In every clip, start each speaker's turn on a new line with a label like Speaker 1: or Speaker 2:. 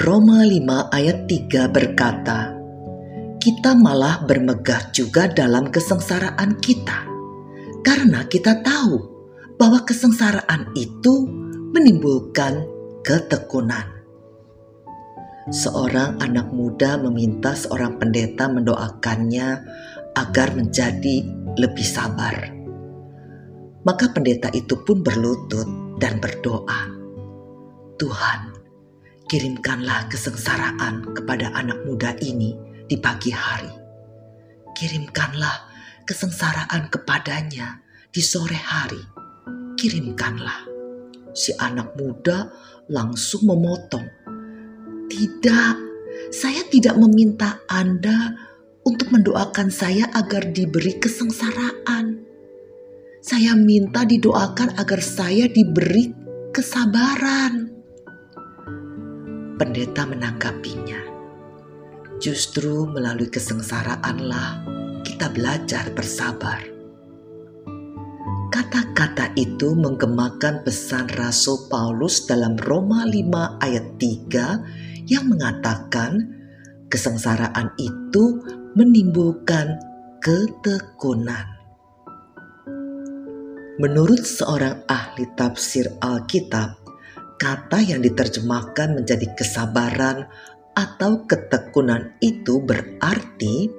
Speaker 1: Roma 5 ayat 3 berkata, kita malah bermegah juga dalam kesengsaraan kita. Karena kita tahu bahwa kesengsaraan itu menimbulkan ketekunan. Seorang anak muda meminta seorang pendeta mendoakannya agar menjadi lebih sabar. Maka pendeta itu pun berlutut dan berdoa, "Tuhan, kirimkanlah kesengsaraan kepada anak muda ini." di pagi hari. Kirimkanlah kesengsaraan kepadanya di sore hari. Kirimkanlah. Si anak muda langsung memotong. Tidak, saya tidak meminta Anda untuk mendoakan saya agar diberi kesengsaraan. Saya minta didoakan agar saya diberi kesabaran. Pendeta menanggapinya. Justru melalui kesengsaraanlah kita belajar bersabar. Kata-kata itu menggemakan pesan Rasul Paulus dalam Roma 5 ayat 3 yang mengatakan kesengsaraan itu menimbulkan ketekunan. Menurut seorang ahli tafsir Alkitab, kata yang diterjemahkan menjadi kesabaran atau ketekunan itu berarti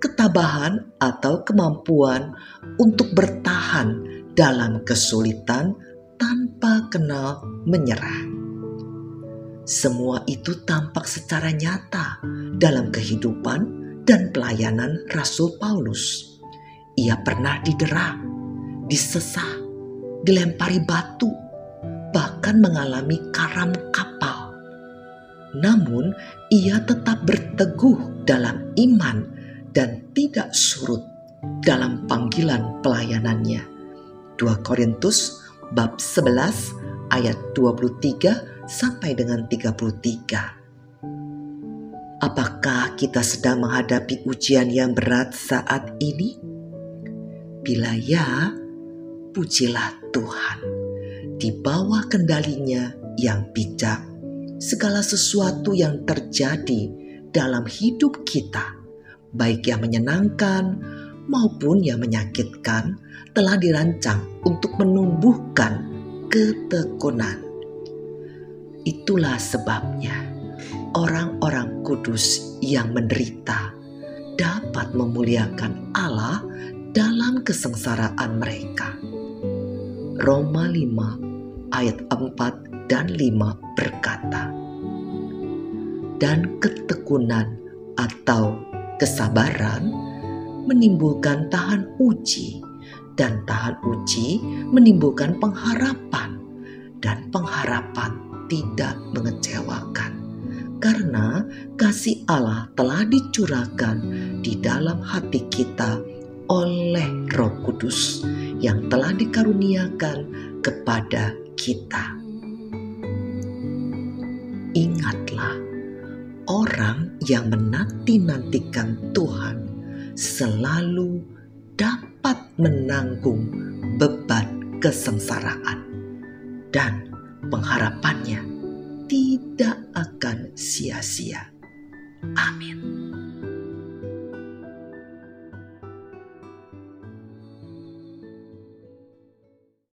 Speaker 1: ketabahan atau kemampuan untuk bertahan dalam kesulitan tanpa kenal menyerah. Semua itu tampak secara nyata dalam kehidupan dan pelayanan Rasul Paulus. Ia pernah didera, disesah, dilempari batu, bahkan mengalami karam kapal namun ia tetap berteguh dalam iman dan tidak surut dalam panggilan pelayanannya. 2 Korintus bab 11 ayat 23 sampai dengan 33. Apakah kita sedang menghadapi ujian yang berat saat ini? Bila ya, pujilah Tuhan. Di bawah kendalinya yang bijak segala sesuatu yang terjadi dalam hidup kita, baik yang menyenangkan maupun yang menyakitkan, telah dirancang untuk menumbuhkan ketekunan. Itulah sebabnya orang-orang kudus yang menderita dapat memuliakan Allah dalam kesengsaraan mereka. Roma 5 ayat 4 dan 5 berkata, Dan ketekunan atau kesabaran menimbulkan tahan uji, dan tahan uji menimbulkan pengharapan, dan pengharapan tidak mengecewakan. Karena kasih Allah telah dicurahkan di dalam hati kita oleh Roh Kudus yang telah dikaruniakan kepada kita. Ingatlah, orang yang menanti-nantikan Tuhan selalu dapat menanggung beban kesengsaraan dan pengharapannya tidak akan sia-sia. Amin.